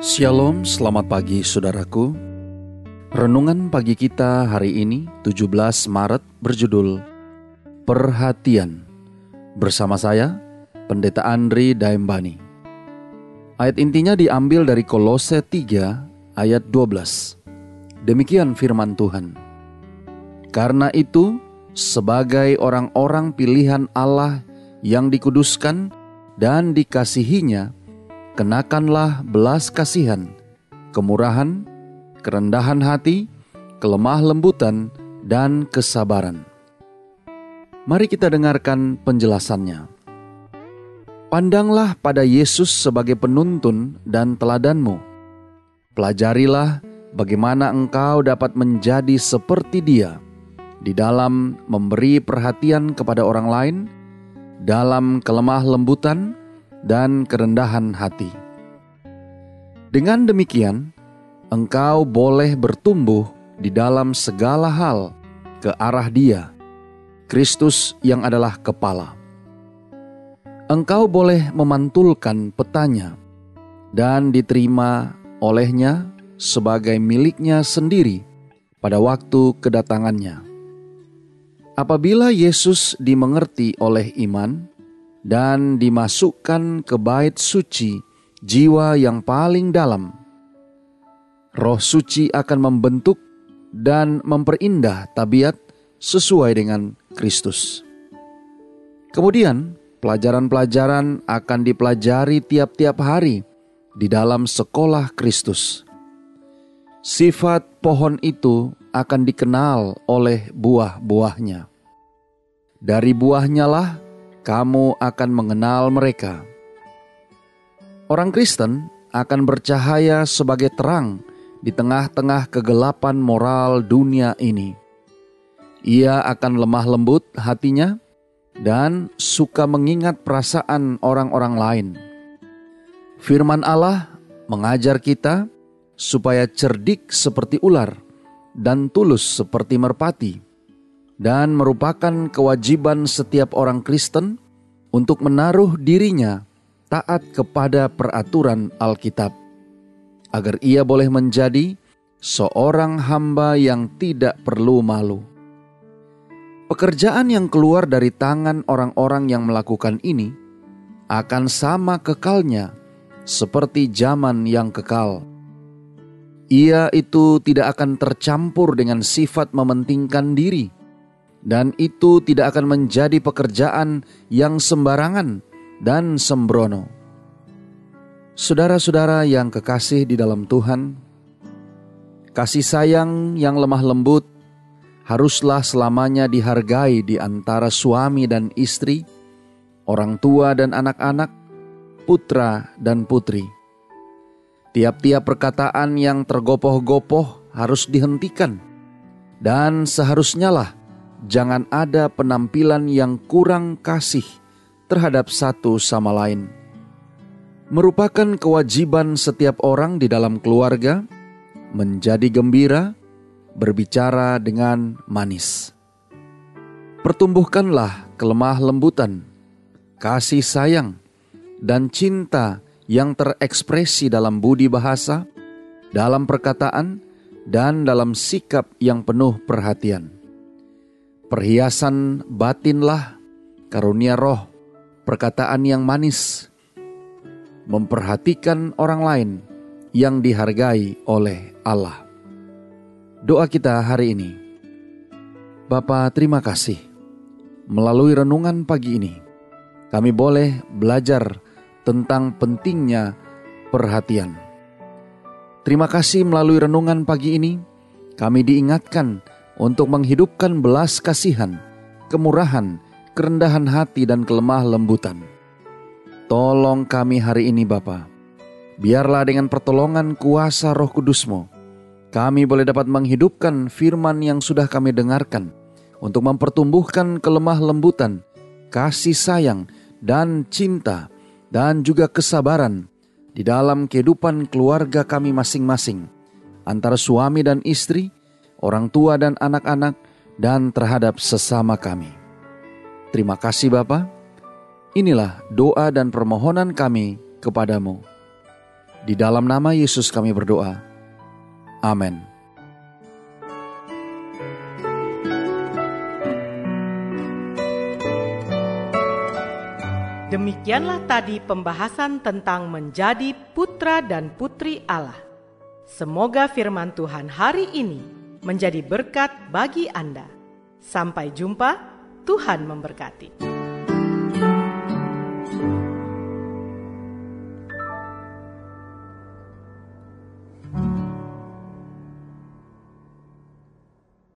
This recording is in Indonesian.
Shalom, selamat pagi saudaraku. Renungan pagi kita hari ini 17 Maret berjudul Perhatian. Bersama saya, Pendeta Andri Daembani. Ayat intinya diambil dari Kolose 3 ayat 12. Demikian firman Tuhan. Karena itu, sebagai orang-orang pilihan Allah yang dikuduskan dan dikasihinya, kenakanlah belas kasihan, kemurahan, kerendahan hati, kelemah lembutan, dan kesabaran. Mari kita dengarkan penjelasannya. Pandanglah pada Yesus sebagai penuntun dan teladanmu. Pelajarilah bagaimana engkau dapat menjadi seperti Dia di dalam memberi perhatian kepada orang lain, dalam kelemah lembutan, dan kerendahan hati. Dengan demikian, engkau boleh bertumbuh di dalam segala hal ke arah Dia, Kristus yang adalah kepala. Engkau boleh memantulkan petanya dan diterima olehnya sebagai miliknya sendiri pada waktu kedatangannya. Apabila Yesus dimengerti oleh iman, dan dimasukkan ke bait suci jiwa yang paling dalam. Roh suci akan membentuk dan memperindah tabiat sesuai dengan Kristus. Kemudian, pelajaran-pelajaran akan dipelajari tiap-tiap hari di dalam sekolah Kristus. Sifat pohon itu akan dikenal oleh buah-buahnya. Dari buahnya lah kamu akan mengenal mereka. Orang Kristen akan bercahaya sebagai terang di tengah-tengah kegelapan moral dunia ini. Ia akan lemah lembut hatinya dan suka mengingat perasaan orang-orang lain. Firman Allah mengajar kita supaya cerdik seperti ular dan tulus seperti merpati dan merupakan kewajiban setiap orang Kristen untuk menaruh dirinya taat kepada peraturan Alkitab, agar ia boleh menjadi seorang hamba yang tidak perlu malu. Pekerjaan yang keluar dari tangan orang-orang yang melakukan ini akan sama kekalnya seperti zaman yang kekal. Ia itu tidak akan tercampur dengan sifat mementingkan diri dan itu tidak akan menjadi pekerjaan yang sembarangan dan sembrono. Saudara-saudara yang kekasih di dalam Tuhan, kasih sayang yang lemah lembut haruslah selamanya dihargai di antara suami dan istri, orang tua dan anak-anak, putra dan putri. Tiap-tiap perkataan yang tergopoh-gopoh harus dihentikan, dan seharusnya lah jangan ada penampilan yang kurang kasih terhadap satu sama lain. Merupakan kewajiban setiap orang di dalam keluarga menjadi gembira, berbicara dengan manis. Pertumbuhkanlah kelemah lembutan, kasih sayang, dan cinta yang terekspresi dalam budi bahasa, dalam perkataan, dan dalam sikap yang penuh perhatian Perhiasan batinlah karunia roh, perkataan yang manis, memperhatikan orang lain yang dihargai oleh Allah. Doa kita hari ini. Bapa, terima kasih. Melalui renungan pagi ini, kami boleh belajar tentang pentingnya perhatian. Terima kasih melalui renungan pagi ini, kami diingatkan untuk menghidupkan belas kasihan, kemurahan, kerendahan hati dan kelemah lembutan. Tolong kami hari ini Bapa. Biarlah dengan pertolongan kuasa roh kudusmu, kami boleh dapat menghidupkan firman yang sudah kami dengarkan untuk mempertumbuhkan kelemah lembutan, kasih sayang, dan cinta, dan juga kesabaran di dalam kehidupan keluarga kami masing-masing, antara suami dan istri, orang tua dan anak-anak, dan terhadap sesama kami. Terima kasih Bapak. Inilah doa dan permohonan kami kepadamu. Di dalam nama Yesus kami berdoa. Amin. Demikianlah tadi pembahasan tentang menjadi putra dan putri Allah. Semoga firman Tuhan hari ini menjadi berkat bagi Anda. Sampai jumpa, Tuhan memberkati.